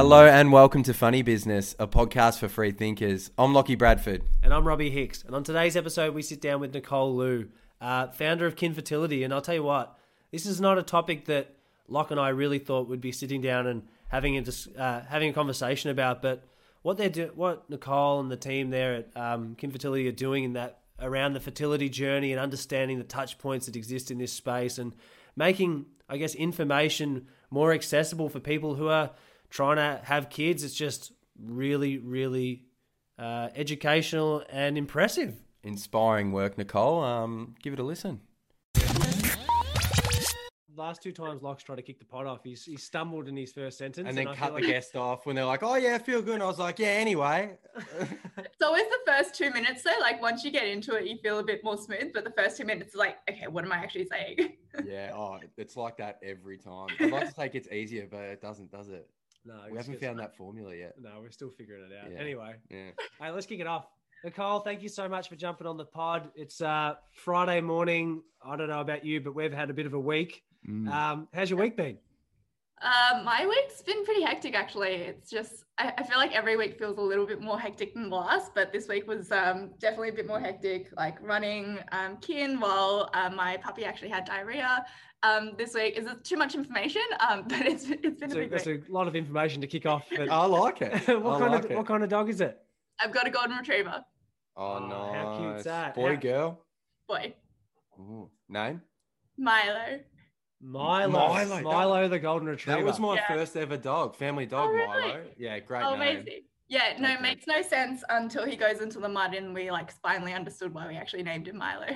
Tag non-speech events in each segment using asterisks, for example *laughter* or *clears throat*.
Hello and welcome to Funny Business, a podcast for free thinkers. I'm Lockie Bradford. And I'm Robbie Hicks. And on today's episode, we sit down with Nicole Liu, uh, founder of Kin Fertility. And I'll tell you what, this is not a topic that Locke and I really thought would be sitting down and having a uh, having a conversation about. But what they're do- what Nicole and the team there at um, Kin Fertility are doing in that around the fertility journey and understanding the touch points that exist in this space and making, I guess, information more accessible for people who are trying to have kids. It's just really, really uh, educational and impressive. Inspiring work, Nicole. Um, give it a listen. Last two times Locke's tried to kick the pot off, he's, he stumbled in his first sentence. And then I cut feel the like- guest off when they're like, oh, yeah, I feel good. And I was like, yeah, anyway. *laughs* It's always the first two minutes though. Like once you get into it, you feel a bit more smooth. But the first two minutes is like, okay, what am I actually saying? *laughs* yeah, oh, it's like that every time. I'd like to *laughs* think it's easier, but it doesn't, does it? No, We haven't found that formula yet. No, we're still figuring it out. Yeah. Anyway, Yeah. hey, let's kick it off. Nicole, thank you so much for jumping on the pod. It's uh, Friday morning. I don't know about you, but we've had a bit of a week. Mm. Um, how's your week been? Um, my week's been pretty hectic actually. It's just I, I feel like every week feels a little bit more hectic than the last, but this week was um, definitely a bit more hectic. Like running um, kin while uh, my puppy actually had diarrhea. Um, this week is it too much information? Um, *laughs* but it's it's been It's a a, big that's a lot of information to kick off. But I like it. *laughs* what I kind like of it. what kind of dog is it? I've got a golden retriever. Oh, Oh, nice. how cute's that? Boy, How- girl. Boy, Ooh. Name? Milo. Milo. Milo, Milo, that- the golden retriever. That was my Yeah. first ever dog, family dog, Oh, really? Milo. Yeah, great Oh, name. amazing. Yeah, no, Great it makes no sense until he goes into the mud and we like finally understood why we actually named him Milo.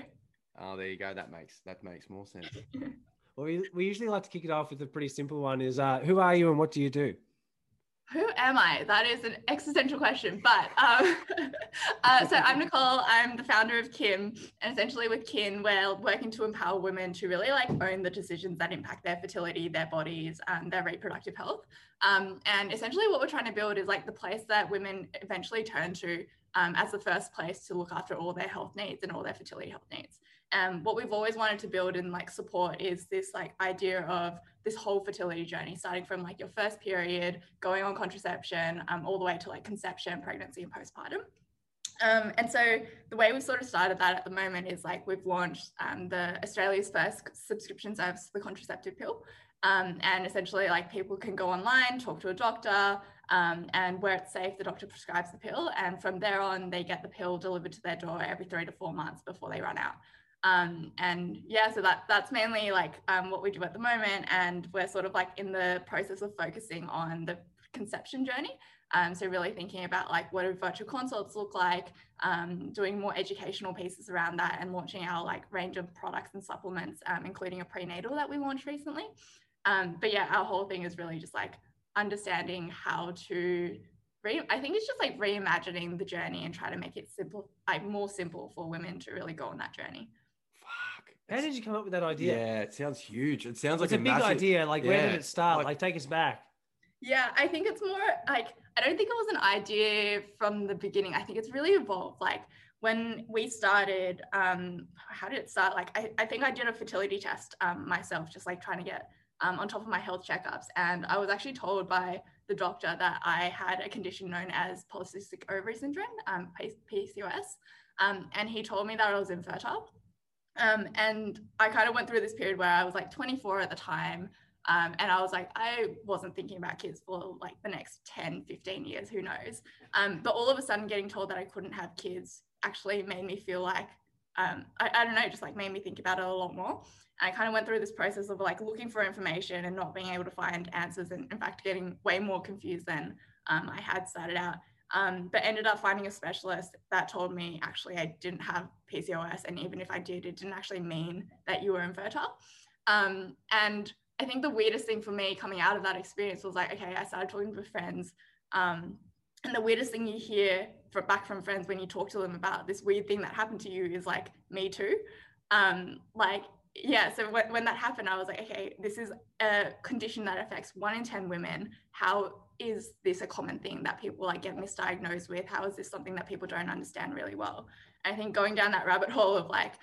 Oh, there you go. That makes that makes more sense. *laughs* Well, we, we usually like to kick it off with a pretty simple one. Is uh, who are you and what do you do? Who am I? That is an existential question. But um, *laughs* uh, so I'm Nicole. I'm the founder of Kin, and essentially with Kin, we're working to empower women to really like own the decisions that impact their fertility, their bodies, and their reproductive health. Um, and essentially, what we're trying to build is like the place that women eventually turn to um, as the first place to look after all their health needs and all their fertility health needs. And what we've always wanted to build and like support is this like idea of this whole fertility journey, starting from like your first period, going on contraception, um, all the way to like conception, pregnancy, and postpartum. Um, and so the way we've sort of started that at the moment is like we've launched um, the Australia's first subscription service, the contraceptive pill. Um, and essentially, like people can go online, talk to a doctor, um, and where it's safe, the doctor prescribes the pill. And from there on, they get the pill delivered to their door every three to four months before they run out. Um, and yeah, so that that's mainly like um, what we do at the moment, and we're sort of like in the process of focusing on the conception journey. Um, so really thinking about like what do virtual consults look like, um, doing more educational pieces around that, and launching our like range of products and supplements, um, including a prenatal that we launched recently. Um, but yeah, our whole thing is really just like understanding how to. Re- I think it's just like reimagining the journey and try to make it simple, like more simple for women to really go on that journey. Fuck. How did you come up with that idea? Yeah, it sounds huge. It sounds like it's a, big massive- idea. Like, where did it start? like- Like, take us back. Yeah, I think it's more like I don't think it was an idea from the beginning. I think it's really evolved. Like when we started, um, how did it start? Like I, I think I did a fertility test um, myself, just like trying to get um, on top of my health checkups. And I was actually told by the doctor that I had a condition known as polycystic ovary syndrome, um, PCOS. Um, and he told me that I was infertile. Um, and I kind of went through this period where I was like 24 at the time. Um, and I was like, I wasn't thinking about kids for like the next 10, 15 years, who knows. Um, but all of a sudden, getting told that I couldn't have kids actually made me feel like, um, I, I don't know, just like made me think about it a lot more. And I kind of went through this process of like looking for information and not being able to find answers, and in fact, getting way more confused than um, I had started out. Um, but ended up finding a specialist that told me actually I didn't have PCOS, and even if I did, it didn't actually mean that you were infertile. Um, and I think the weirdest thing for me coming out of that experience was like, okay, I started talking to friends. Um, and the weirdest thing you hear from, back from friends when you talk to them about this weird thing that happened to you is like, me too. Um, like, yeah, so when, when that happened, I was like, okay, this is a condition that affects one in 10 women. How is this a common thing that people like get misdiagnosed with? How is this something that people don't understand really well? I think going down that rabbit hole of like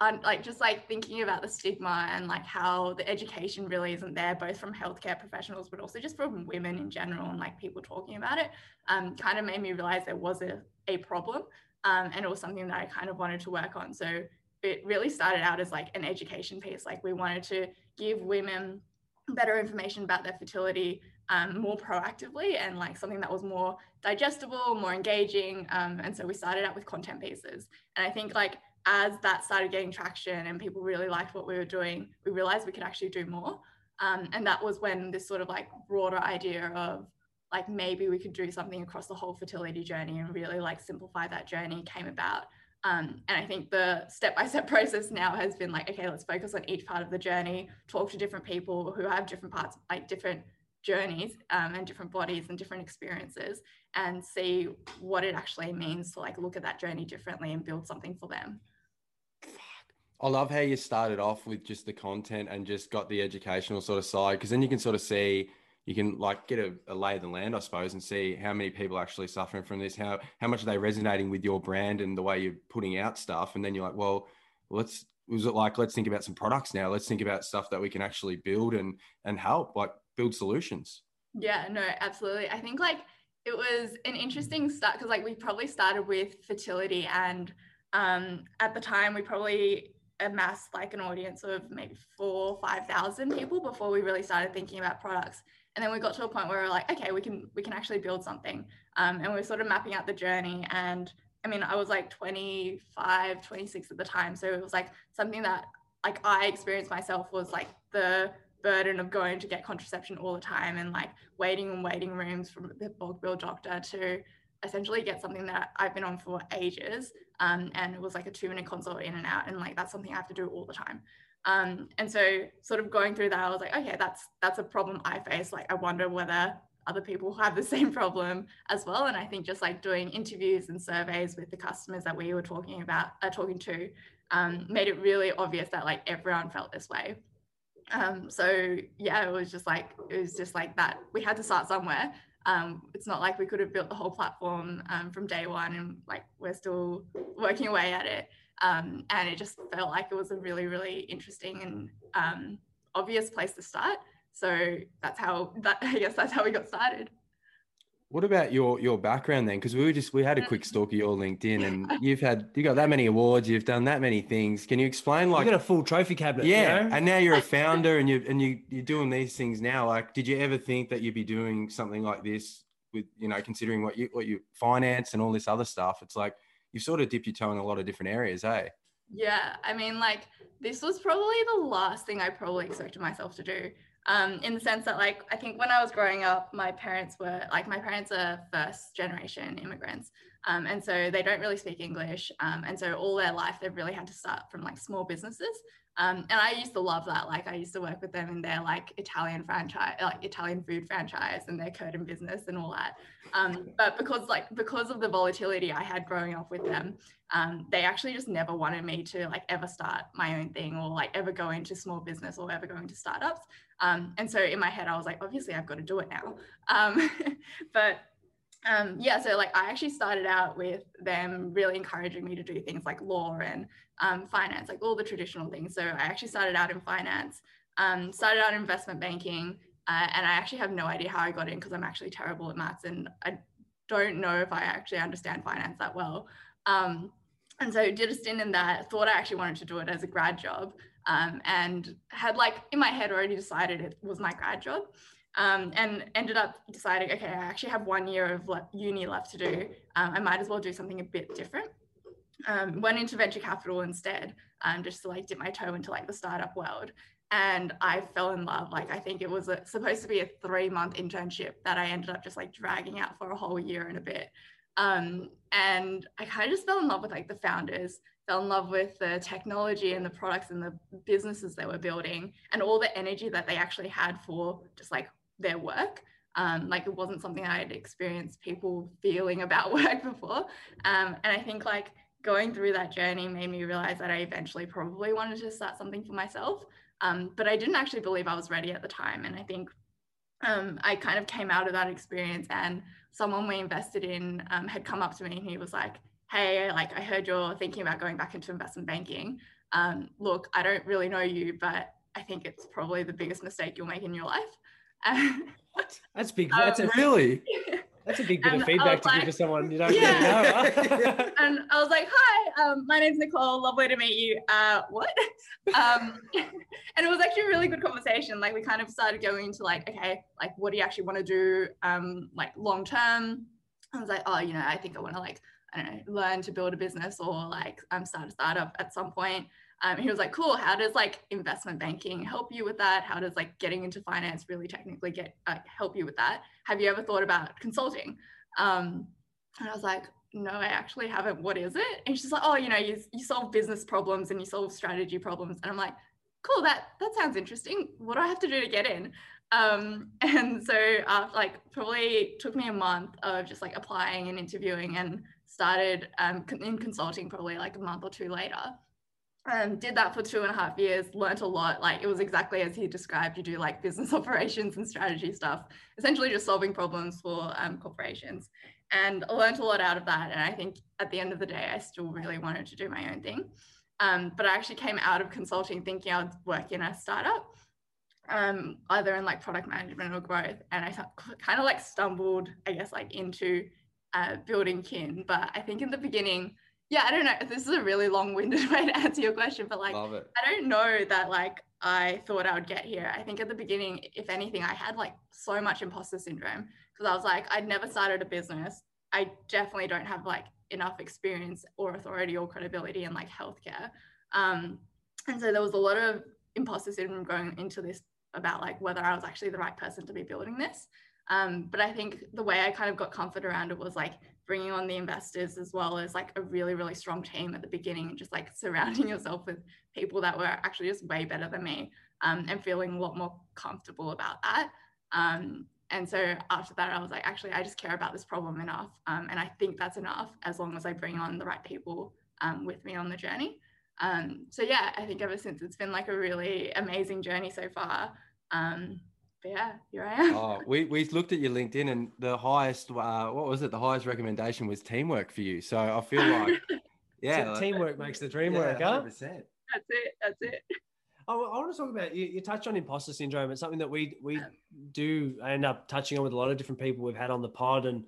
un- like just like thinking about the stigma and like how the education really isn't there, both from healthcare professionals, but also just from women in general and like people talking about it, um, kind of made me realize there was a, a problem. Um, and it was something that I kind of wanted to work on. So it really started out as like an education piece. Like we wanted to give women better information about their fertility um, more proactively and like something that was more digestible, more engaging. Um, and so we started out with content pieces. And I think like as that started getting traction and people really liked what we were doing, we realized we could actually do more. Um, and that was when this sort of like broader idea of like maybe we could do something across the whole fertility journey and really like simplify that journey came about. Um, and I think the step by step process now has been like, okay, let's focus on each part of the journey, talk to different people who have different parts, like different journeys um, and different bodies and different experiences, and see what it actually means to like look at that journey differently and build something for them. I love how you started off with just the content and just got the educational sort of side because then you can sort of see you can like get a, a lay of the land, I suppose, and see how many people actually suffering from this, how how much are they resonating with your brand and the way you're putting out stuff, and then you're like, well, let's was it like let's think about some products now, let's think about stuff that we can actually build and and help like build solutions. Yeah, no, absolutely. I think like it was an interesting start because like we probably started with fertility and um, at the time we probably amassed like an audience of maybe four five thousand people before we really started thinking about products and then we got to a point where we are like okay we can we can actually build something um, and we are sort of mapping out the journey and i mean i was like 25 26 at the time so it was like something that like i experienced myself was like the burden of going to get contraception all the time and like waiting in waiting rooms from the bulk bill doctor to essentially get something that I've been on for ages. Um, and it was like a two minute consult in and out. And like, that's something I have to do all the time. Um, and so sort of going through that, I was like, okay, that's, that's a problem I face. Like, I wonder whether other people *laughs* have the same problem as well. And I think just like doing interviews and surveys with the customers that we were talking about, uh, talking to, um, made it really obvious that like everyone felt this way. Um, so yeah, it was just like it was just like that. We had to start somewhere, um, it's not like we could have built the whole platform um, from day one and like we're still working away at it. Um, and it just felt like it was a really, really interesting and um, obvious place to start. So that's how that *laughs* I guess that's how we got started. What about your your background then? Because we were just we had a quick stalk of your LinkedIn, and *laughs* you've had you got that many awards, you've done that many things. Can you explain like you got a full trophy cabinet? Yeah, you know? and now you're a *laughs* founder, and you and you you're doing these things now. Like, did you ever think that you'd be doing something like this with you know considering what you what you finance and all this other stuff? It's like you've sort of dipped your toe in a lot of different areas, eh? Yeah, I mean, like this was probably the last thing I probably expected myself to do um, in the sense that like I think when I was growing up, my parents were like my parents are first generation immigrants, um, and so they don't really speak English, um, and so all their life they've really had to start from like small businesses. Um, and I used to love that. Like I used to work with them in their like Italian franchise, like Italian food franchise, and their curtain business and all that. Um, but because like because of the volatility I had growing up with them, um, they actually just never wanted me to like ever start my own thing or like ever go into small business or ever go into startups. Um, and so in my head, I was like, obviously, I've got to do it now. Um, *laughs* but um, yeah, so like I actually started out with them really encouraging me to do things like law and um, finance, like all the traditional things. So I actually started out in finance, um, started out in investment banking, uh, and I actually have no idea how I got in because I'm actually terrible at maths and I don't know if I actually understand finance that well. Um, and so did a stint in that, thought I actually wanted to do it as a grad job um, and had like in my head already decided it was my grad job. Um, and ended up deciding, okay, I actually have one year of le- uni left to do. Um, I might as well do something a bit different. Um, went into venture capital instead, um, just to like dip my toe into like the startup world. And I fell in love. Like I think it was a, supposed to be a three month internship that I ended up just like dragging out for a whole year and a bit. Um, and I kind of just fell in love with like the founders, fell in love with the technology and the products and the businesses they were building and all the energy that they actually had for just like their work. Um, like it wasn't something I had experienced people feeling about *laughs* work before. Um, and I think like going through that journey made me realize that I eventually probably wanted to start something for myself. Um, but I didn't actually believe I was ready at the time. And I think um, I kind of came out of that experience and someone we invested in um, had come up to me and he was like, hey, like I heard you're thinking about going back into investment banking. um, look, I don't really know you, but I think it's probably the biggest mistake you'll make in your life. *laughs* what? That's big. That's um, a, really. *laughs* That's a big bit of feedback to like, give to someone you don't yeah. really know. *laughs* and I was like, "Hi, um, my name's Nicole. Lovely to meet you." Uh, what? Um, and it was actually a really good conversation. Like we kind of started going into like, okay, like what do you actually want to do, um, like long term? I was like, oh, you know, I think I want to like, I don't know, learn to build a business or like um, start a startup at some point. Um, he was like, cool. How does like investment banking help you with that? How does like getting into finance really technically get uh, help you with that? Have you ever thought about consulting? Um, and I was like, no, I actually haven't. What is it? And she's like, oh, you know, you, you solve business problems and you solve strategy problems. And I'm like, cool, that that sounds interesting. What do I have to do to get in? Um, *laughs* and so after like probably took me a month of just like applying and interviewing and started um, in consulting probably like a month or two later um, did that for two and a half years, learned a lot. Like it was exactly as he described. You do like business *laughs* operations and strategy stuff, essentially just solving problems for um, corporations. And I learned a lot out of that. And I think at the end of the day, I still really wanted to do my own thing. Um, but I actually came out of consulting thinking I would work in a startup, um, either in like product management or growth. And I kind of like stumbled, I guess, like into uh, building Kin. But I think in the beginning, yeah, I don't know. This is a really long-winded *laughs* way to answer your question, but like, I don't know that like I thought I would get here. I think at the beginning, if anything, I had like so much imposter syndrome because I was like, I'd never started a business. I definitely don't have like enough experience or authority or credibility in like healthcare. Um, and so there was a lot of imposter syndrome going into this about like whether I was actually the right person to be building this. Um, but I think the way I kind of got comfort around it was like bringing on the investors as well as like a really really strong team at the beginning and just like surrounding *laughs* yourself with people that were actually just way better than me um, and feeling a lot more comfortable about that. Um, and so after that i was like actually i just care about this problem enough um, and i think that's enough as long as i bring on the right people um, with me on the journey. Um, so yeah i think ever since it's been like a really amazing journey so far. Um, but yeah, here I am. oh, we, we looked at your LinkedIn and the highest, uh, what was it? The highest recommendation was teamwork for you. So I feel like, *laughs* yeah, like, teamwork makes the dream yeah, work, 100%. That's it. That's it. I, I want to talk about you, you touched on imposter syndrome. It's something that we we do end up touching on with a lot of different people we've had on the pod. And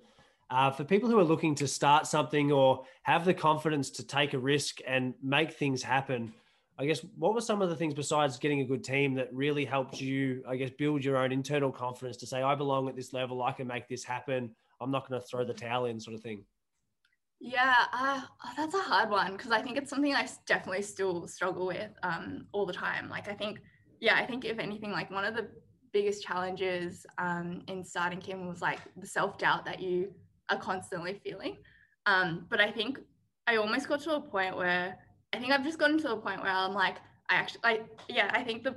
uh, for people who are looking to start something or have the confidence to take a risk and make things happen, I guess what were some of the things besides getting a good team that really helped you, I guess, build your own internal confidence to say, I belong at this level, I can make this happen. I'm not going to throw the towel in, sort of thing. Yeah, uh, oh, that's a hard one because I think it's something I definitely still struggle with um, all the time. Like, I think, yeah, I think if anything, like one of the biggest challenges um, in starting Kin was like the self doubt that you are constantly feeling. Um, but I think I almost got to a point where I think I've just gotten to a point where I'm like, I actually, like, yeah, I think the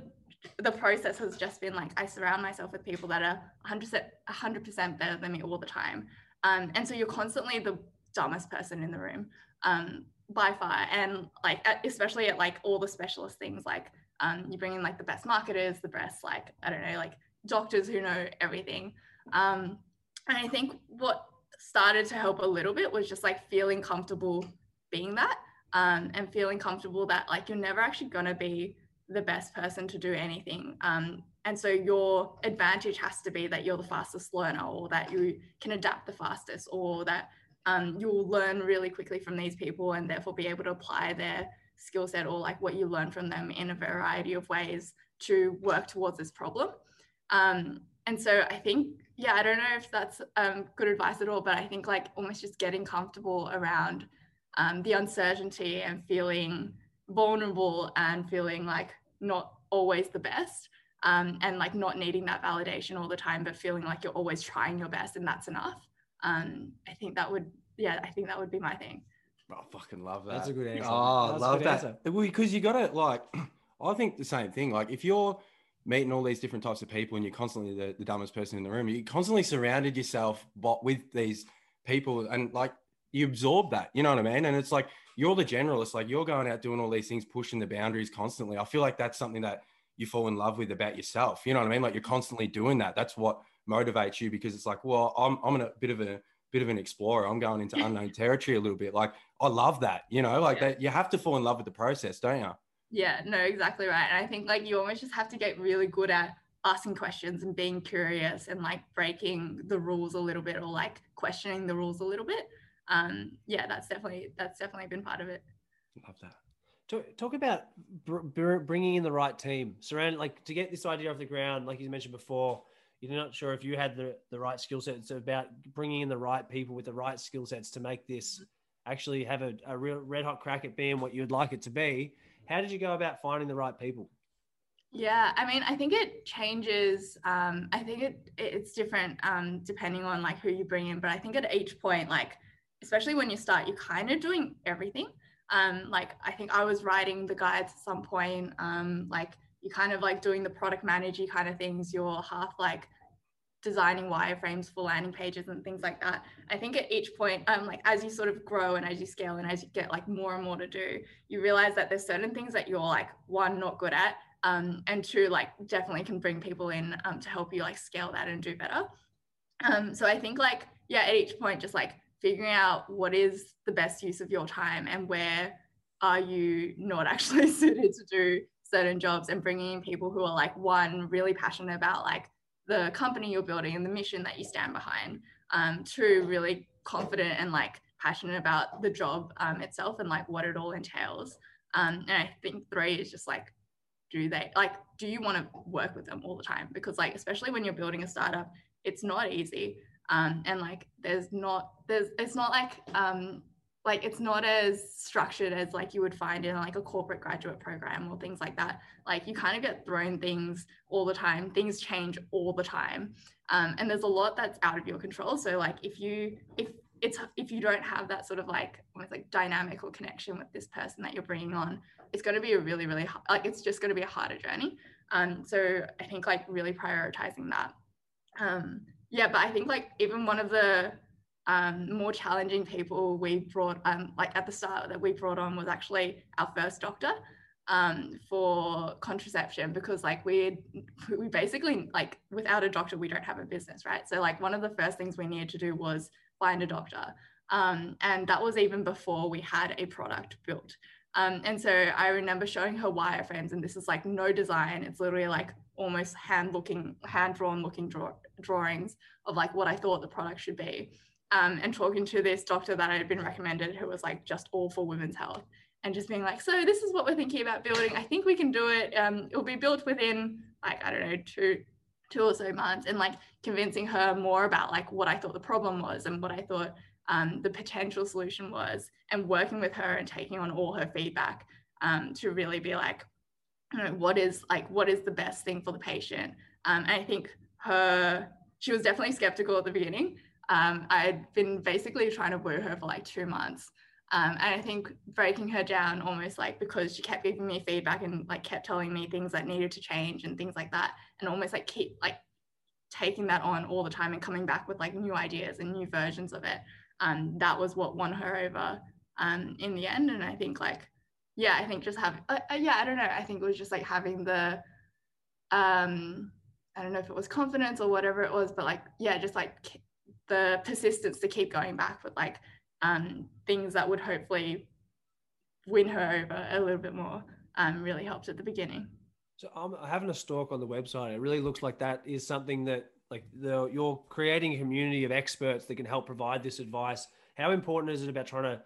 the process has just been like I surround myself with people that are 100 100% better than me all the time, um, and so you're constantly the dumbest person in the room um, by far, and like especially at like all the specialist things, like um, you bring in like the best marketers, the best like I don't know, like doctors who know everything, um, and I think what started to help a little bit was just like feeling comfortable being that um, and feeling comfortable that like you're never actually going to be the best person to do anything. Um, and so your advantage has to be that you're the fastest learner or that you can adapt the fastest or that um, you'll learn really quickly from these people and therefore be able to apply their skill set or like what you learn from them in a variety of ways to work towards this problem. Um, and so I think, yeah, I don't know if that's um, good advice at all, but I think like almost just getting comfortable around um, the uncertainty and feeling vulnerable and feeling like not always the best um, and like not needing that validation all the time but feeling like you're always trying your best and that's enough um, i think that would yeah i think that would be my thing I fucking love that. That's a good answer. Oh, I love that. Because you got to like, *clears throat* I think the same thing. Like, if you're meeting all these different types of people and you're constantly the, the dumbest person in the room, you constantly surrounded yourself with these people. And like, you absorb that, you know what I mean? And it's like you're the generalist, like you're going out doing all these things, pushing the boundaries constantly. I feel like that's something that you fall in love with about yourself. You know what I mean? Like you're constantly doing that. That's what motivates you because it's like, well, I'm I'm a bit of a bit of an explorer. I'm going into unknown *laughs* territory a little bit. Like I love that, you know, like yeah. that you have to fall in love with the process, don't you? Yeah, no, exactly right. And I think like you almost just have to get really good at asking questions and being curious and like breaking the rules a little bit or like questioning the rules a little bit. Um, yeah, that's definitely that's definitely been part of it. Love that. Talk, talk about br- br- bringing in the right team. Surround like to get this idea off the ground, like you mentioned before. You're not sure if you had the, the right skill sets. It's about bringing in the right people with the right skill sets to make this actually have a, a real red hot crack at being what you'd like it to be. How did you go about finding the right people? Yeah, I mean, I think it changes. Um, I think it it's different um, depending on like who you bring in. But I think at each point, like especially when you start, you're kind of doing everything. Um, like I think I was writing the guides at some point. Um, like you're kind of like doing the product manager kind of things. You're half like designing wireframes for landing pages and things like that. I think at each point, um, like as you sort of grow and as you scale and as you get like more and more to do, you realize that there's certain things that you're like one not good at, um, and two like definitely can bring people in um, to help you like scale that and do better. Um, so I think like yeah, at each point, just like figuring out what is the best use of your time and where are you not actually *laughs* suited to do certain jobs and bringing in people who are like one really passionate about like the company you're building and the mission that you stand behind um, two really confident and like passionate about the job um, itself and like what it all entails. Um, and i think three is just like do they like do you want to work with them all the time? Because like especially when you're building a startup it's not easy um, and like there's not there's it's not like um, like it's not as structured as like you would find in like a corporate graduate program or things like that. Like you kind of get thrown things all the time. Things change all the time. Um, and there's a lot that's out of your control. So like if you if it's if you don't have that sort of like almost like dynamic or connection with this person that you're bringing on it's going to be a really really like it's just going to be a harder journey. Um, so i think like really prioritizing that. Um, yeah but i think like even one of the um, more challenging people we brought, um, like at the start that we brought on was actually our first doctor um, for contraception because like we we basically like without a doctor we don't have a business, right? So like one of the first things we needed to do was find a doctor, um, and that was even before we had a product built. Um, and so I remember showing her wireframes, and this is like no design. It's literally like almost hand looking, hand drawn looking draw- drawings of like what I thought the product should be um, and talking to this doctor that I had been recommended who was like just all for women's health and just being like, so this is what we're thinking about building. I think we can do it. Um, it'll be built within like, I don't know, two, two or so months and like convincing her more about like what I thought the problem was and what I thought um, the potential solution was and working with her and taking on all her feedback um, to really be like, know, what is like, what is the best thing for the patient? Um, and I think her, she was definitely skeptical at the beginning um, I'd been basically trying to woo her for like two months. Um, and I think breaking her down almost like because she kept giving me feedback and like kept telling me things that needed to change and things like that, and almost like keep like taking that on all the time and coming back with like new ideas and new versions of it. Um, that was what won her over um, in the end. And I think like, yeah, I think just having, uh, uh, yeah, I don't know. I think it was just like having the, um, I don't know if it was confidence or whatever it was, but like, yeah, just like the persistence to keep going back with like um, things that would hopefully win her over a little bit more um, really helped at the beginning. So I'm having a stalk on the website. It really looks like that is something that like the, you're creating a community of experts that can help provide this advice. How important is it about trying to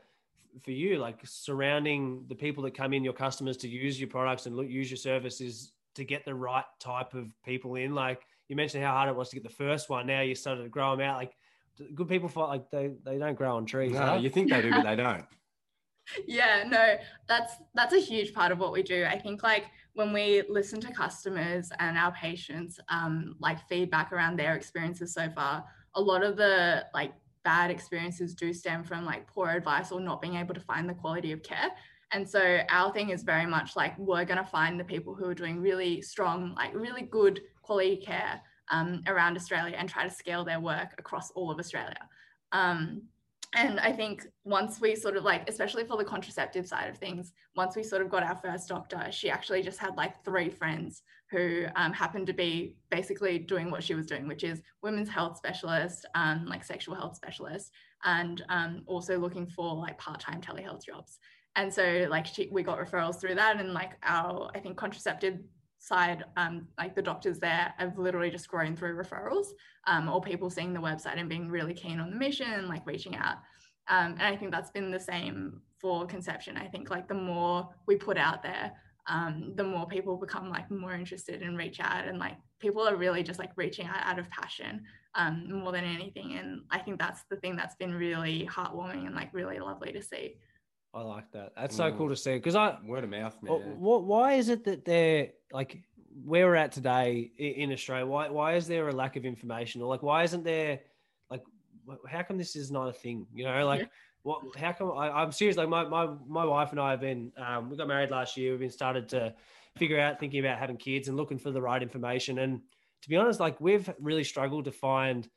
for you like surrounding the people that come in your customers to use your products and use your services to get the right type of people in like you mentioned how hard it was to get the first one now you started to grow them out like good people fight like they they don't grow on trees. No, huh? you think they do, but they don't. *laughs* yeah, no, that's that's a huge part of what we do. I think like when we listen to customers and our patients, um, like feedback around their experiences so far, a lot of the like bad experiences do stem from like poor advice or not being able to find the quality of care. And so our thing is very much like we're going to find the people who are doing really strong, like really good quality care um, around Australia and try to scale their work across all of Australia. Um, and I think once we sort of like, especially for the contraceptive side of things, once we sort of got our first doctor, she actually just had like three friends who um, happened to be basically doing what she was doing, which is women's health specialist, um, like sexual health specialist, and um, also looking for like part-time telehealth jobs. And so like she, we got referrals through that, and like our I think contraceptive side, um, like the doctors there have literally just grown through referrals um, or people seeing the website and being really keen on the mission and like reaching out. Um, and I think that's been the same for conception. I think like the more we put out there, um, the more people become like more interested and reach out and like people are really just like reaching out out of passion um, more than anything. And I think that's the thing that's been really heartwarming and like really lovely to see. I like that. That's so mm. cool to see because I word of mouth, man. What? Why is it that they're like where we're at today in Australia? Why? Why is there a lack of information, or like why isn't there like how come this is not a thing? You know, like. Yeah. What, how come I, am serious? Like my, my, my wife and I have been, um, we got married last year. We've been started to figure out thinking about having kids and looking for the right information. And to be honest, like we've really struggled to find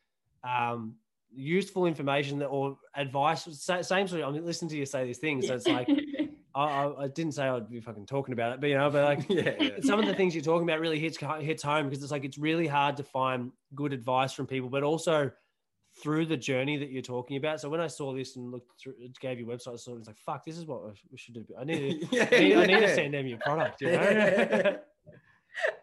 um, useful information that, or advice. Same sort of, I'm listening to you say these things. So it's like, *laughs* I, I, didn't say I'd be fucking talking about it, but you know, but like *laughs* yeah, yeah. some of the things you're talking about really hits hits home because it's like it's really hard to find good advice from people, but also through the journey that you're talking about. So when I saw this and looked through, it gave you website, I saw it was like, fuck, this is what we should do. I need to, *laughs* yeah, I, need, I need to send them your product. You *laughs* know?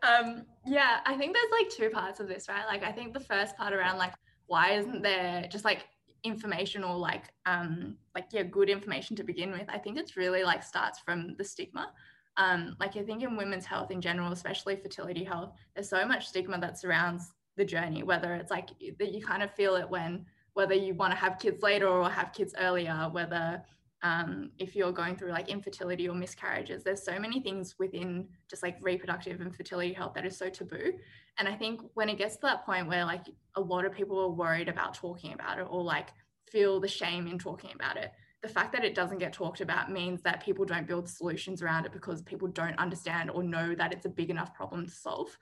um, yeah, I think there's like two parts of this, right? Like I think the first part around like why isn't there just like information or like um like yeah good information to begin with i think it's really like starts from the stigma. Um like i think in women's health in general especially fertility health there's so much stigma that surrounds the journey whether it's like that you kind of feel it when whether you want to have kids later or have kids earlier whether um, if you're going through like infertility or miscarriages there's so many things within just like reproductive and fertility health that is so taboo. And i think when it gets to that point where like a lot of people are worried about talking about it or like feel the shame in talking about it the fact that it doesn't get talked about means that people don't build solutions around it because people don't understand or know that it's a big enough problem to solve.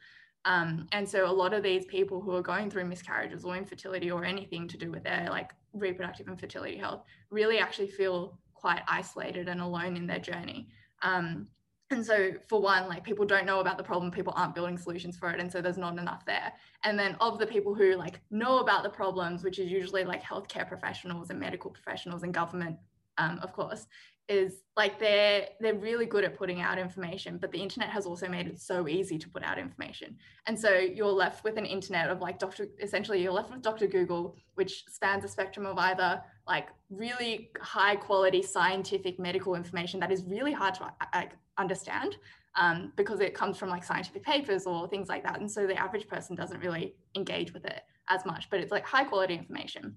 Um, and so a lot of these people who are going through miscarriages or infertility or anything to do with their like reproductive and fertility health really actually feel quite isolated and alone in their journey. Um, and so, for one, like people don't know about the problem, people aren't building solutions for it, and so there's not enough there. And then, of the people who like know about the problems, which is usually like healthcare professionals and medical professionals and government, um, of course, is like they're they're really good at putting out information but the internet has also made it so easy to put out information. And so you're left with an internet of like dr essentially you're left with dr google which spans a spectrum of either like really high quality scientific medical information that is really hard to like, understand um, because it comes from like scientific papers or things like that. And so the average person doesn't really engage with it as much but it's like high quality information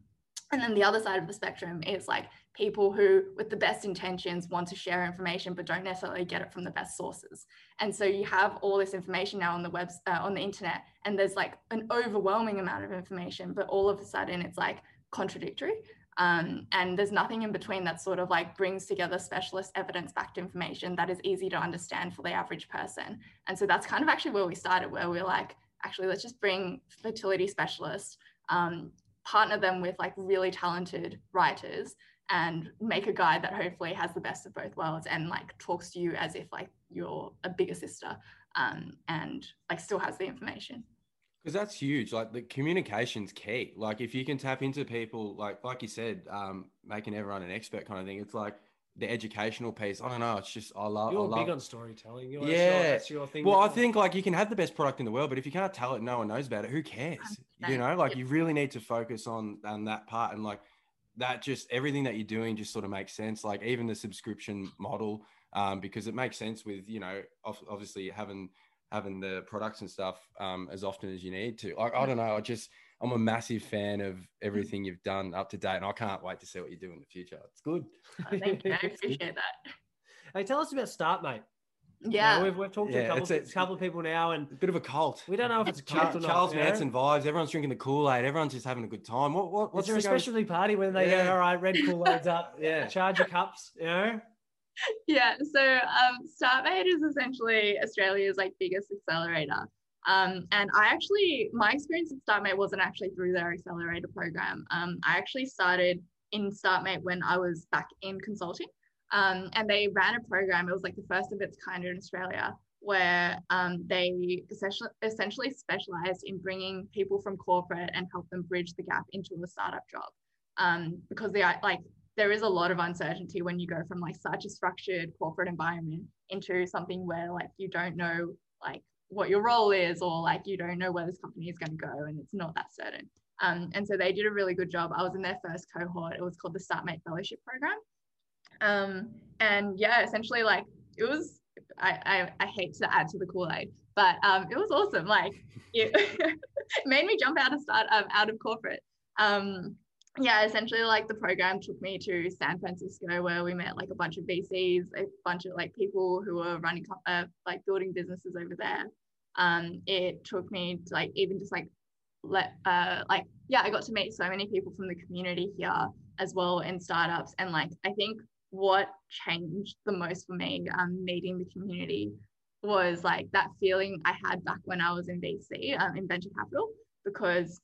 and then the other side of the spectrum is like people who, with the best intentions, want to share information but don't necessarily get it from the best sources. And so you have all this information now on the web, uh, on the internet, and there's like an overwhelming amount of information, but all of a sudden it's like contradictory. Um, and there's nothing in between that sort of like brings together specialist evidence backed information that is easy to understand for the average person. And so that's kind of actually where we started, where we're like, actually, let's just bring fertility specialists um, partner them with like really talented writers and make a guide that hopefully has the best of both worlds and like talks to you as if like you're a bigger sister um, and like still has the information because that's huge like the communication's key like if you can tap into people like like you said um, making everyone an expert kind of thing it's like the educational piece. I don't know. It's just I love. You're I love, big on storytelling. You're yeah, that's your thing. Well, I think like you can have the best product in the world, but if you can't tell it, no one knows about it. Who cares? You know, like you really need to focus on on that part and like that. Just everything that you're doing just sort of makes sense. Like even the subscription model, um, because it makes sense with you know obviously having having the products and stuff um, as often as you need to. Like I don't know. I just I'm a massive fan of everything you've done up to date, and I can't wait to see what you do in the future. It's good. Oh, thank you. I *laughs* appreciate that. Hey, tell us about Startmate. Yeah, you know, we've, we've talked to a couple, a, couple of people now, and a bit of a cult. We don't know if it's a cult Charles, Charles Manson know? vibes. Everyone's drinking the Kool Aid. Everyone's just having a good time. What? What? What's there a specialty party when they yeah. go? All right, red Kool Aids up. *laughs* yeah, charge your cups. You know. Yeah. So um, Startmate is essentially Australia's like biggest accelerator. Um, and I actually, my experience at Startmate wasn't actually through their accelerator program. Um, I actually started in Startmate when I was back in consulting. Um, and they ran a program, it was like the first of its kind in Australia, where um, they essentially, specialized in bringing people from corporate and help them bridge the gap into a startup job. um, because they are like there is a lot of uncertainty when you go from like such a structured corporate environment into something where like you don't know like what your role is or like you don't know where this company is going to go and it's not that certain. Um, and so they did a really good job. I was in their first cohort. It was called the startmate fellowship program um, and yeah essentially like it was I, I, I hate to add to the kool-aid but um, it was awesome. Like it, *laughs* made me jump out of start um, out of corporate. Um, yeah, essentially like the program took me to San Francisco where we met like a bunch of VCs, a bunch of like people who were running uh, like building businesses over there. Um, it took me to like even just like let uh like yeah, I got to meet so many people from the community here as well in startups. And like I think what changed the most for me um meeting the community was like that feeling I had back when I was in VC um, in venture capital because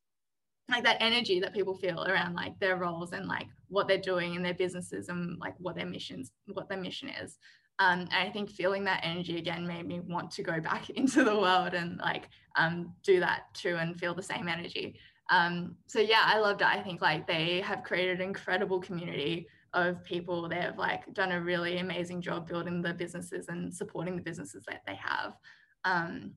like that energy that people feel around like their roles and like what they're doing in their businesses and like what their missions what their mission is um, and I think feeling that energy again made me want to go *laughs* back into the world and like um, do that too and feel the same energy. Um, so yeah, I loved it. I think like they have created an incredible community of people. They have like done a really amazing job building the businesses and supporting the businesses that they have. Um,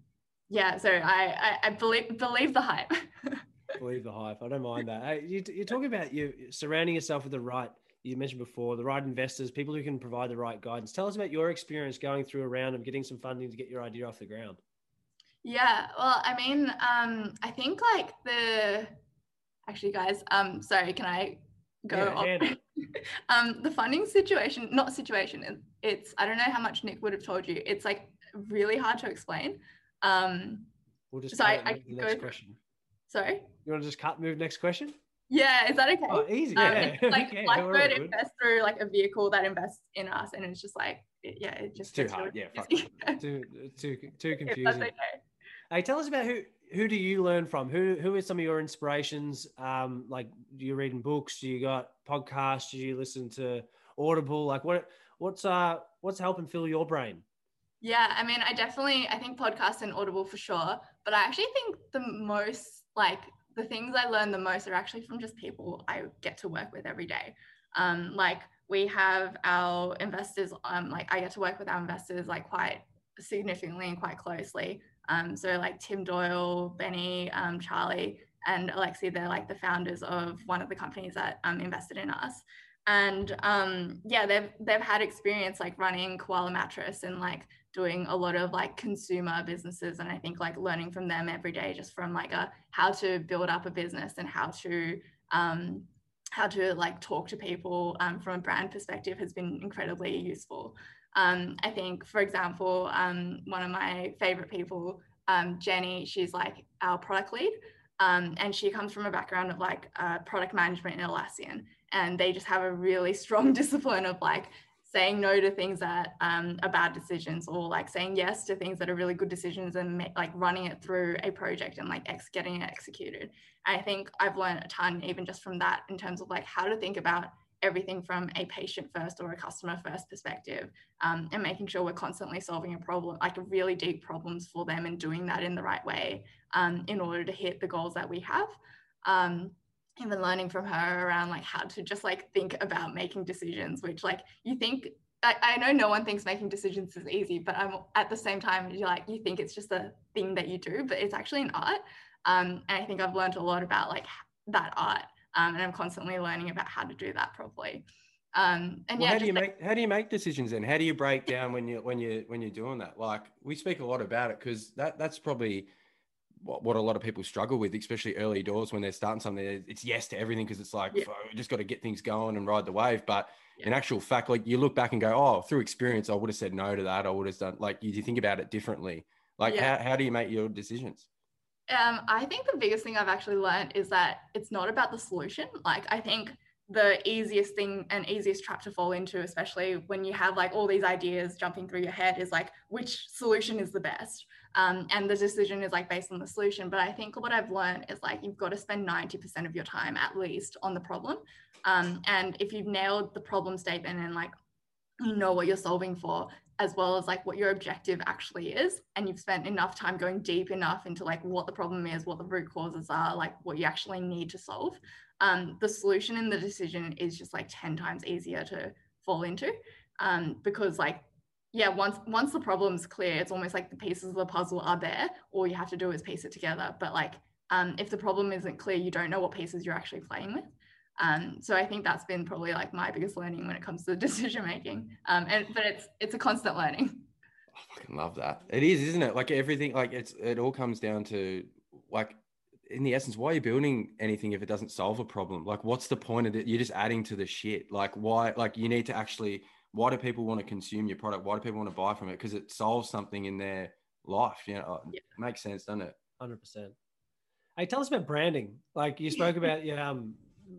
yeah, so I, I, I believe believe the hype. *laughs* believe the hype. I don't mind that. Hey, you, you're talking about you surrounding yourself with the right. You mentioned before the right investors, people who can provide the right guidance. Tell us about your experience going through a round of getting some funding to get your idea off the ground. Yeah, well, I mean, um, I think like the actually, guys, um, sorry, can I go yeah, *laughs* um, the funding situation, not situation. It's I don't know how much Nick would have told you. It's like really hard to explain. Um, we'll just so I, I the next go, question. Sorry. You want to just cut move next question? Yeah, is that okay? Oh, easy. Um, yeah. like *laughs* Blackbird invests through like a vehicle that invests in us, and it's just like, it, yeah, it just it's too hard. Yeah, too too too *laughs* confusing. Okay. Hey, tell us about who who do you learn from? Who who are some of your inspirations? Um, like, do you reading books? Do you got podcasts? Do you listen to Audible? Like, what what's uh what's helping fill your brain? Yeah, I mean, I definitely I think podcasts and Audible for sure, but I actually think the most like the things I learn the most are actually from just people I get to work with every day. Um, like we have our investors, um, like I get to work with our investors like quite significantly and quite closely. Um, so like Tim Doyle, Benny, um, Charlie, and Alexi, they're like the founders of one of the companies that um, invested in us. And um, yeah, they've they've had experience like running Koala Mattress and like doing a lot of like consumer businesses and i think like learning from them every day just from like a how to build up a business and how to um, how to like talk to people um, from a brand perspective has been incredibly useful um, i think for example um, one of my favorite people um, jenny she's like our product lead um, and she comes from a background of like uh, product management in Atlassian and they just have a really *laughs* strong discipline of like saying no to things that um, are bad decisions or like saying yes to things that are really good decisions and like running it through a project and like ex- getting it executed. I think I've learned a ton even just from that in terms of like how to think about everything from a patient first or a customer first perspective um, and making sure we're constantly solving a problem like really deep problems for them and doing that in the right way um, in order to hit the goals that we have. Um, even learning from her around like how to just like think about making decisions which like you think I, know no one thinks making decisions is easy but i'm at the same time you like you think it's just a thing that you do but it's actually an art. Um, and i think i've learned a lot about like that art um, and i'm constantly learning about how to do that properly um, and well, yeah, how do you make how do you make decisions then? How do you break down when you when you when you're doing that? Like we speak a lot about it because that that's probably what, what a lot of people struggle with, especially early doors when they're starting something. It's yes to everything because it's like yeah. we just got to get things going and ride the wave. But yeah. in actual fact, like you look back and go, oh, through experience, I would have said no to that. I would have done like you, you think about it differently. Like yeah. how how do you make your decisions? Um, I think the biggest thing I've actually learned is that it's not about the solution. Like I think the easiest thing and easiest trap to fall into, especially when you have like all these ideas jumping through your head, is like which solution is the best. Um, and the decision is like based on the solution. But I think what I've learned is like you've got to spend 90% of your time at least on the problem. Um, and if you've nailed the problem statement and like you know what you're solving for as well as like what your objective actually is and you've spent enough time going deep enough into like what the problem is what the root causes are like what you actually need to solve um, the solution and the decision is just like 10 times easier to fall into um, because like yeah once once the problem's clear it's almost like the pieces of the puzzle are there. All you have to do is piece it together. But like um, if the problem isn't clear you don't know what pieces you're actually playing with um, so I think that's been probably like my biggest learning when it comes to *laughs* decision making. Um, and but it's it's a constant learning. I fucking love that. It is, isn't it? Like everything, like it's it all comes down to like in the essence, why are you building anything if it doesn't solve a problem? Like, what's the point of it? You're just adding to the shit. Like, why? Like, you need to actually. Why do people want to consume your product? Why do people want to buy from it? Because it solves something in their life. You know, yeah. makes sense, doesn't it? Hundred percent. Hey, tell us about branding. Like you spoke *laughs* about, your um,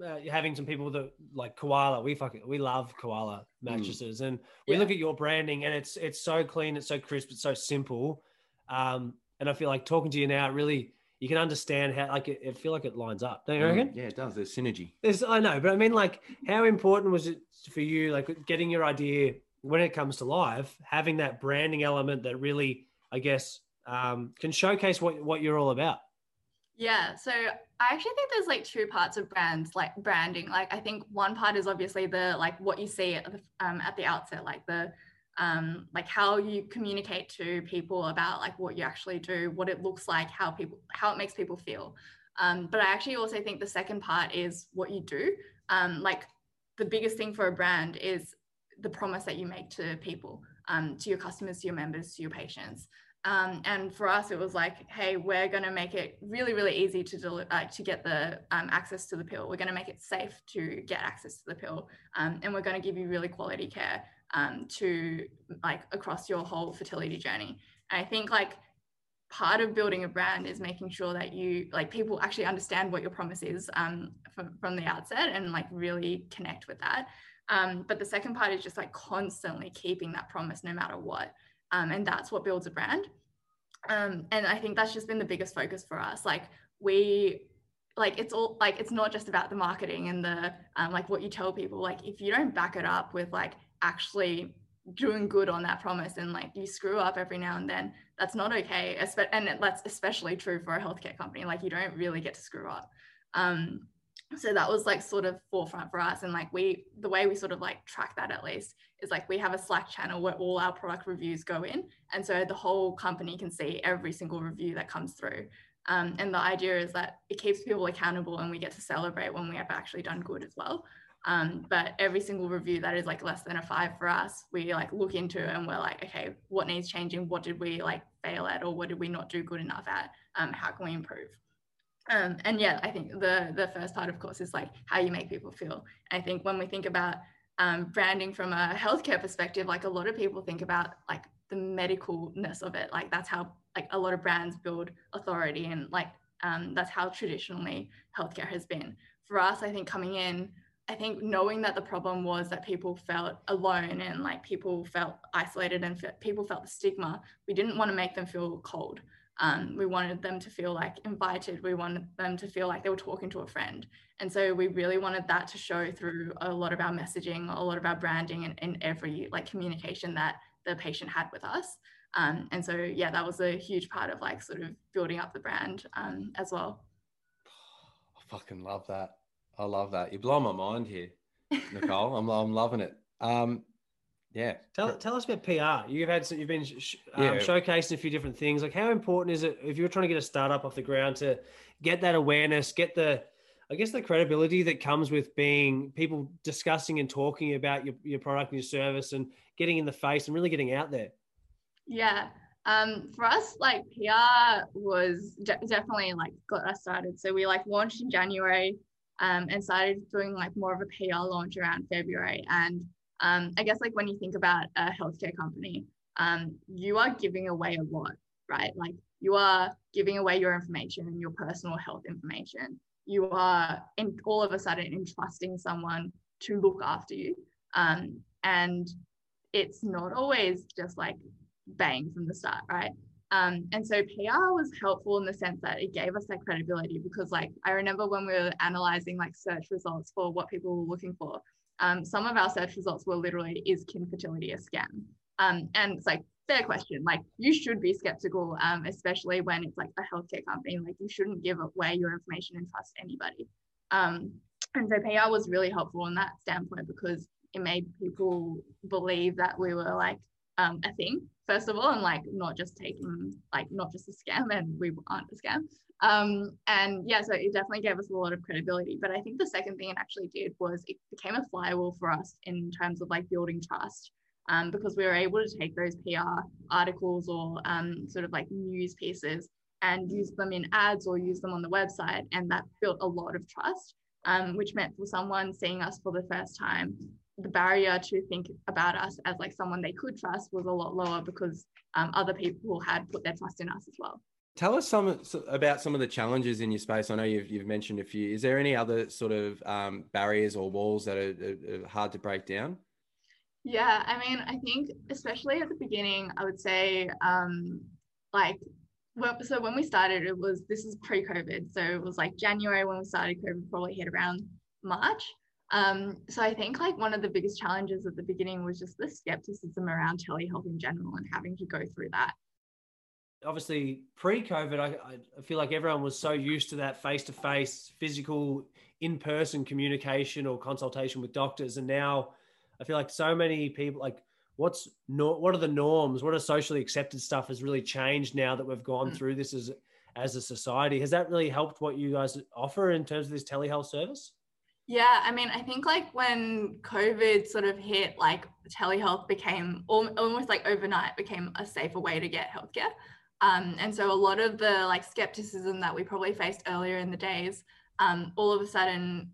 uh, having some people that like koala we fucking we love koala hmm. mattresses mm. and we yeah. look at your branding and it's it's so clean it's so crisp it's so simple um and i feel like talking to you now really you can understand how like it, it feel like it lines up don't you mm. reckon yeah it does there's synergy there's i know but i mean like how important was it for you like getting your idea when it comes to live having that branding element that really i guess um, can showcase what what you're all about yeah. So I actually think there's like two parts of brands, like branding. Like I think one part is obviously the like what you see at the, um, at the outset, like the um, like how you communicate to people about like what you actually do, what it looks like, how people how it makes people feel. Um, but I actually also think the second part is what you do. Um, like the biggest thing for a brand is the promise that you make to people, um, to your customers, to your members, to your patients. Um, and for us, it was like, hey, we're going to make it really, really easy to uh, to get the um, access to the pill. We're going to make it safe to get access to the pill, um, and we're going to give you really quality care um, to like across your whole fertility journey. And I think like part of building a brand is making sure that you like people actually understand what your promise is um, from, from the outset and like really connect with that. Um, but the second part is just like constantly keeping that promise no matter what. Um, and that's what builds a brand. Um, and I think that's just been the biggest focus for us. Like we, like it's all like it's not just about the marketing and the um, like what you tell people. Like if you don't back it up with like actually doing good on that promise and like you screw up every now and then, that's not okay. And that's especially true for a healthcare company. Like you don't really get to screw up. Um, so that was like sort of forefront for us and like we the way we sort of like track that at least is like we have a slack channel where all our product reviews go in and so the whole company can see every single review that comes through. Um, and the idea is that it keeps people accountable and we get to celebrate when we have actually done good as well. Um, but every single review that is like less than a five for us we like look into and we're like okay what needs changing? What did we like fail at or what did we not do good enough at? Um, how can we improve um, and yeah, I think the the first part, of course, is like how you make people feel. I think when we think about um, branding from a healthcare perspective, like a lot of people think about like the medicalness of it. Like that's how like a lot of brands build authority, and like um, that's how traditionally healthcare has been. For us, I think coming in, I think knowing that the problem was that people felt alone and like people felt isolated and f- people felt the stigma, we didn't want to make them feel cold. Um, we wanted them to feel like invited. We wanted them to feel like they were talking to a friend. And so we really wanted that to show through a lot of our messaging, a lot of our branding and, and every like communication that the patient had with us. Um, and so, yeah, that was a huge part of like sort of building up the brand um, as well. I fucking love that. I love that. You blow my mind here, Nicole. I'm, I'm loving it. Um, yeah. Tell, tell us about PR. You've had you've been sh- um, yeah. showcasing a few different things. Like how important is it if you're trying to get a startup off the ground to get that awareness, get the I guess the credibility that comes with being people discussing and talking about your, your product and your service and getting in the face and really getting out there. Yeah. Um, for us, like PR was de- definitely like got us started. So we like launched in January um, and started doing like more of a PR launch around February. And um, I guess like when you think about a healthcare company, um, you are giving away a lot, right? Like you are giving away your information and your personal health information. You are in all of a sudden entrusting someone to look after you. Um, and it's not always just like bang from the start, right? Um, and so PR was helpful in the sense that it gave us that credibility because like I remember when we were analyzing like search results for what people were looking for, um, some of our search results were literally, is kin fertility a scam? Um, and it's like, fair question. Like you should be skeptical, um, especially when it's like a healthcare company. Like you shouldn't give away your information and trust anybody. Um, and so PR was really helpful in that standpoint because it made people believe that we were like um, a thing first of all and like not just taking like not just a scam and we aren't a scam um, and yeah so it definitely gave us a lot of credibility but i think the second thing it actually did was it became a flywheel for us in terms of like building trust um, because we were able to take those pr articles or um, sort of like news pieces and use them in ads or use them on the website and that built a lot of trust um, which meant for someone seeing us for the first time the barrier to think about us as like someone they could trust was a lot lower because um, other people had put their trust in us as well. Tell us some about some of the challenges in your space. I know you've, you've mentioned a few. Is there any other sort of um, barriers or walls that are, are, hard to break down? Yeah, I mean, I think especially at the beginning, I would say um, like well, so when we started, it was this is pre-COVID, so it was like January when we started. COVID probably hit around March. Um, so I think like one of the biggest challenges at the beginning was just the skepticism around telehealth in general and having to go through that. Obviously, pre-COVID, I, I feel like everyone was so used to that face-to-face, physical, in-person communication or consultation with doctors, and now I feel like so many people like what's no, what are the norms? What are socially accepted stuff has really changed now that we've gone mm. through this as as a society. Has that really helped what you guys offer in terms of this telehealth service? Yeah, I mean, I think like when COVID sort of hit, like telehealth became almost like overnight became a safer way to get healthcare. Um, and so a lot of the like skepticism that we probably faced earlier in the days, um, all of a sudden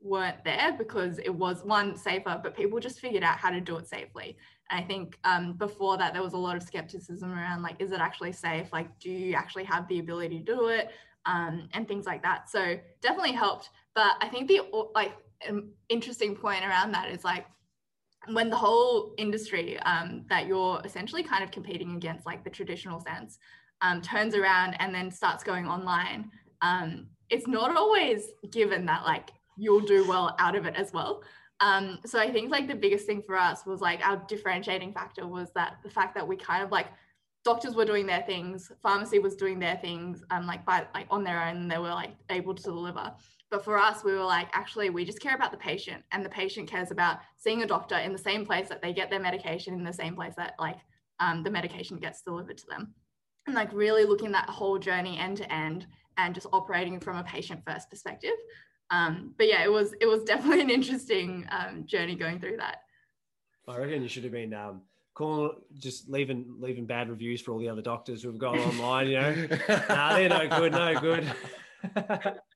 weren't there because it was one safer, but people just figured out how to do it safely. And I think um, before that, there was a lot of skepticism around like, is it actually safe? Like, do you actually have the ability to do it? Um, and things like that. So definitely helped. But I think the like interesting point around that is like when the whole industry um, that you're essentially kind of competing against, like the traditional sense, um, turns around and then starts going online. Um, it's not always given that like you'll do well out of it as well. Um, so I think like the biggest thing for us was like our differentiating factor was that the fact that we kind of like doctors were doing their things, pharmacy was doing their things, um, like by like on their own, they were like able to deliver. But for us, we were like, actually, we just care about the patient, and the patient cares about seeing a doctor in the same place that they get their medication, in the same place that like um, the medication gets delivered to them, and like really looking that whole journey end to end, and just operating from a patient first perspective. Um, but yeah, it was it was *laughs* definitely an interesting um, journey going through that. I reckon you should have been um, calling, just leaving leaving bad reviews for all the other doctors who've gone online. You know, *laughs* nah, they're no good, no good. *laughs*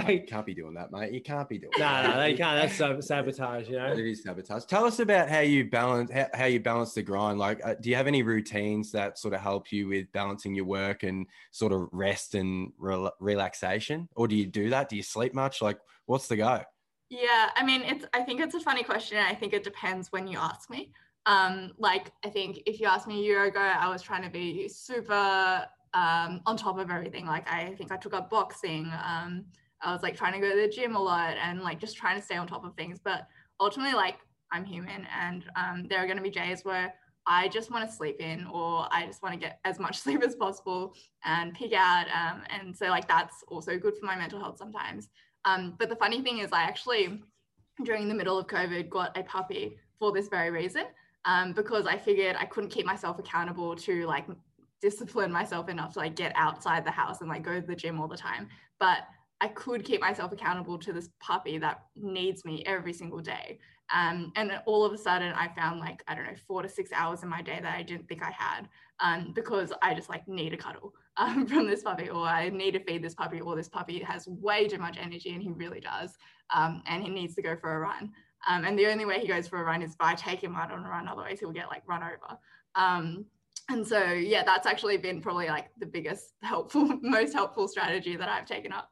hey, you can't be doing that, mate. You can't be doing. No, that. no, you can't. That's *laughs* sabotage. You know, it is sabotage. Tell us about how you balance how, how you balance the grind. Like, uh, do you have any routines that sort of help you with balancing your work and sort of rest and re- relaxation, or do you do that? Do you sleep much? Like, what's the go? Yeah, I mean, it's. I think it's a funny question. I think it depends when you ask me. Um, like, I think if you asked me a year ago, I was trying to be super um, on top of everything. Like I think I took up boxing. Um, I was like trying to go to the gym a lot and like just trying to stay on top of things. But ultimately, like I'm human, and um, there are going to be days where I just want to sleep in, or I just want to get as much *laughs* sleep as possible and pig out. Um, and so like that's also good for my mental health sometimes. Um, but the funny thing is, I actually during the middle of COVID got a puppy for this very reason. Um, because I figured I couldn't keep myself accountable to like discipline myself enough to like get outside the house and like go to the gym all the time. But I could keep myself accountable to this puppy that needs me every single day. Um, and all of a sudden, I found like, I don't know, four to six hours in my day that I didn't think I had um, because I just like need a cuddle *laughs* um, from this puppy, or I need to feed this puppy, or this puppy has way too much energy, and he really does. Um, and he needs to go for a run. Um, and the only way he goes for a run is by taking him out on a run, otherwise, he'll get like run over. Um, and so yeah that's actually been probably like the biggest helpful *laughs* most helpful strategy that i've taken up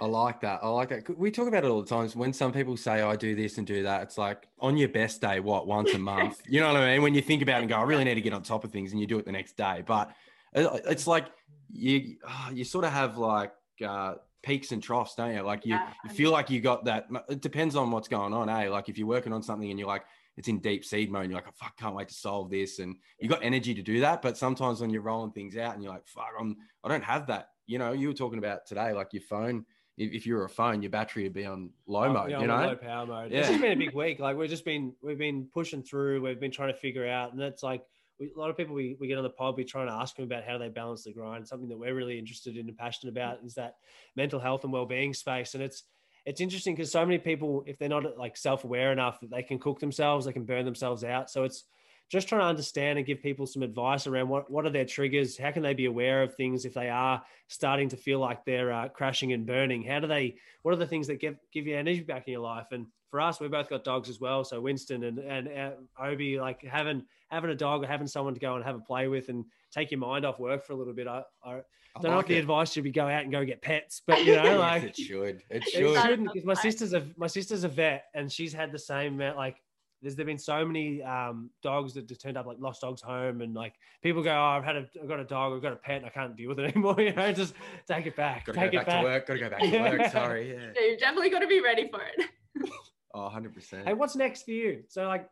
I like that. I like that. We talk about it all the time. When some people say, "I do this and do that," it's like on your best day, what once a month. *laughs* you know what I mean? When you think about it and go, "I really need to get on top of things," and you do it the next day. But it's like you, ah, you sort of have like uh, peaks and troughs, don't you? Like you, Yeah, you feel like you got that. It depends on what's going on, eh? Like if you're working on something and you're like, it's in deep seed mode, and you're like, oh, fuck, can't wait to solve this, and you got energy to do that. But sometimes when you're rolling things out and you're like, fuck, I'm, I don't have that. You know, you were talking about today, like your phone. If, if you were a phone, your battery would be on low Oh, mode. yeah, you know, low power mode. Yeah. This has been a big week. Like we've just been we've been pushing through. We've been trying to figure out, and that's like we, a lot of people we, we get on the pod. We're trying to ask them about how do they balance the grind. Something that we're really interested in and passionate about is that mental health and well being space. And it's it's interesting because so many people, if they're not like self aware enough, that they can cook themselves, they can burn themselves out. So it's just trying to understand and give people some advice around what, what are their triggers? How can they be aware of things if they are starting to feel like they're uh, crashing and burning? How do they what are the things that give, give you energy back in your life? And for us we both got dogs as well. So winston and and uh, obi like having having a dog or having someone to go and have a play with and take your mind off work for a little bit i, I I don't know if like the advice should be go out and go get pets but you know *laughs* Yes, like it should. It it should. shouldn't because my sister's a my sister's a vet and she's had the same like there's there been so many um, dogs that just turned up like lost dogs home and like people go oh I've had a I've got a dog I've got a pet and I can't deal with it *laughs* anymore you know just take it back Got to take go it back, back to work. Got to go back to *laughs* work. Sorry. Yeah. So you've definitely got to be ready for it. *laughs* Oh, 100 percent. hey what's next for you so like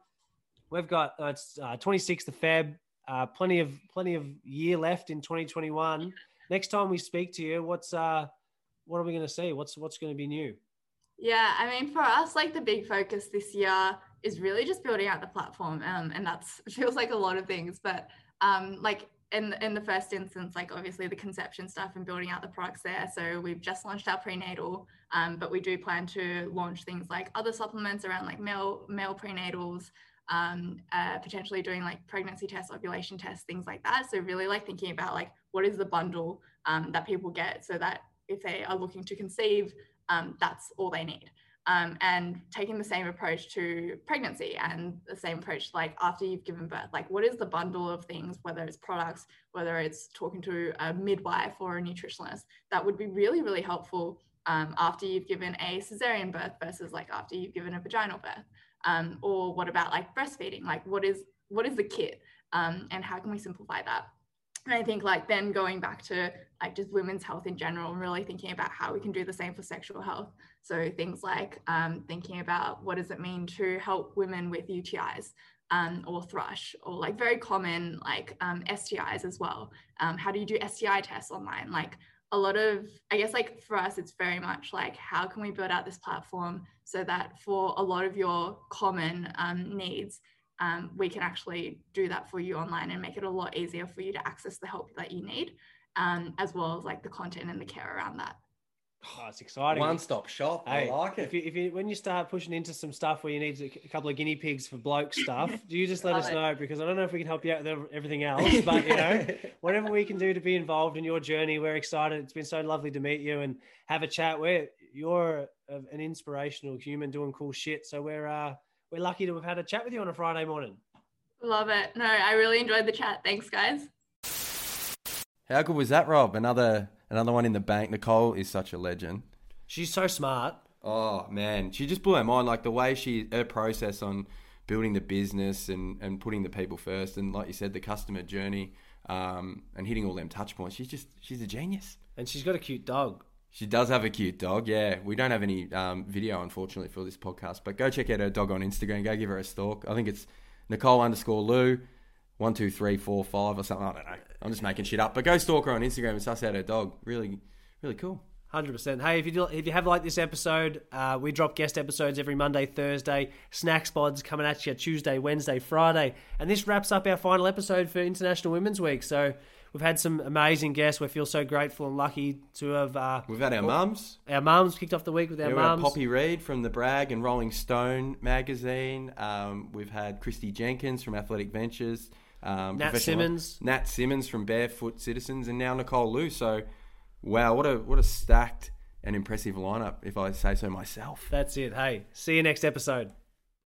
we've got uh, it's uh, 26th of Feb uh, plenty of plenty of year left in 2021 next time we speak to you what's uh what are we going to see what's what's going to be new Yeah, I mean, for us, like the big focus this year is really just building out the platform, um, and that's *laughs* feels like a lot of things. But um, like in in the first instance, like obviously the conception stuff and building out the products there. So we've just launched our prenatal, um, but we do plan to launch things like other supplements around like male male prenatals, um, uh, potentially doing like pregnancy tests, ovulation tests, things like that. So really like thinking about like what is the bundle um, that people get, so that if they are looking to conceive, um, that's all they need. Um, and taking the same approach to pregnancy and the same approach like after you've given birth. Like what is the bundle of things whether it's products whether it's talking to a midwife or a nutritionist that would be really really helpful um, after you've given a cesarean birth versus like after you've given a vaginal birth? Um, or what about like breastfeeding? Like what is what is the kit? Um, and how can we simplify that and I think like then going back to like just women's health in general and really thinking about how we can do the same for sexual health. So things like um, thinking about what does it mean to help women with UTIs um, or thrush or like very common like um, STIs as well. Um, how do you do STI tests online? Like a lot of, I guess like for us, it's very much like how can we build out this platform so that for a lot of your common um, needs, um, we can actually do that for you online and make it a lot easier for you to access the help that you need, um, as well as like the content and the care around that. oh, it's exciting One stop shop. Hey, I like If it. you, if you when you start pushing into some stuff where you need a a couple of guinea pigs for bloke stuff, *laughs* do you just let us it. know because I don't know if we can help you out with everything else, *laughs* but you know, whatever we can do to be involved in your journey, we're excited. It's been so lovely to meet you and have a chat. We're you're a, an inspirational human doing cool shit, so we're uh we're lucky to have had a chat with you on a Friday morning. Love it. No, I really enjoyed the chat. Thanks, guys. How good was that, Rob? Another another one in the bank. Nicole is such a legend. She's so smart. Oh man, she just blew my mind. Like the way she her process on building the business and and putting the people first, and like you said, the customer journey, um, and hitting all them touch points. She's just she's a genius. And she's got a cute dog. She does have a cute dog. Yeah, we don't have any um, video unfortunately for this podcast, but go check out her dog on Instagram. Go give her a stalk. I think it's Nicole underscore Liu. One, two, three, four, five, or something. I don't know. I'm just making shit up. But go stalk her on Instagram and suss out her dog. Really, really cool. Hundred percent. Hey, if you do, if you have liked this episode, uh, we drop guest episodes every Monday, Thursday. Snack spods coming at you Tuesday, Wednesday, Friday, and this wraps up our final episode for International Women's Week. So we've had some amazing guests. We feel so grateful and lucky to have uh, We've had our mums. our mums kicked off the week with our Yeah, mums. Poppy Reid from the Brag and Rolling Stone magazine. Um, we've had Christy Jenkins from Athletic Ventures. Um, Nat Simmons. Nat Simmons from Barefoot Citizens, and now Nicole Liu. So, wow, what a what a stacked and impressive lineup, if I say so myself. That's it. Hey, see you next episode.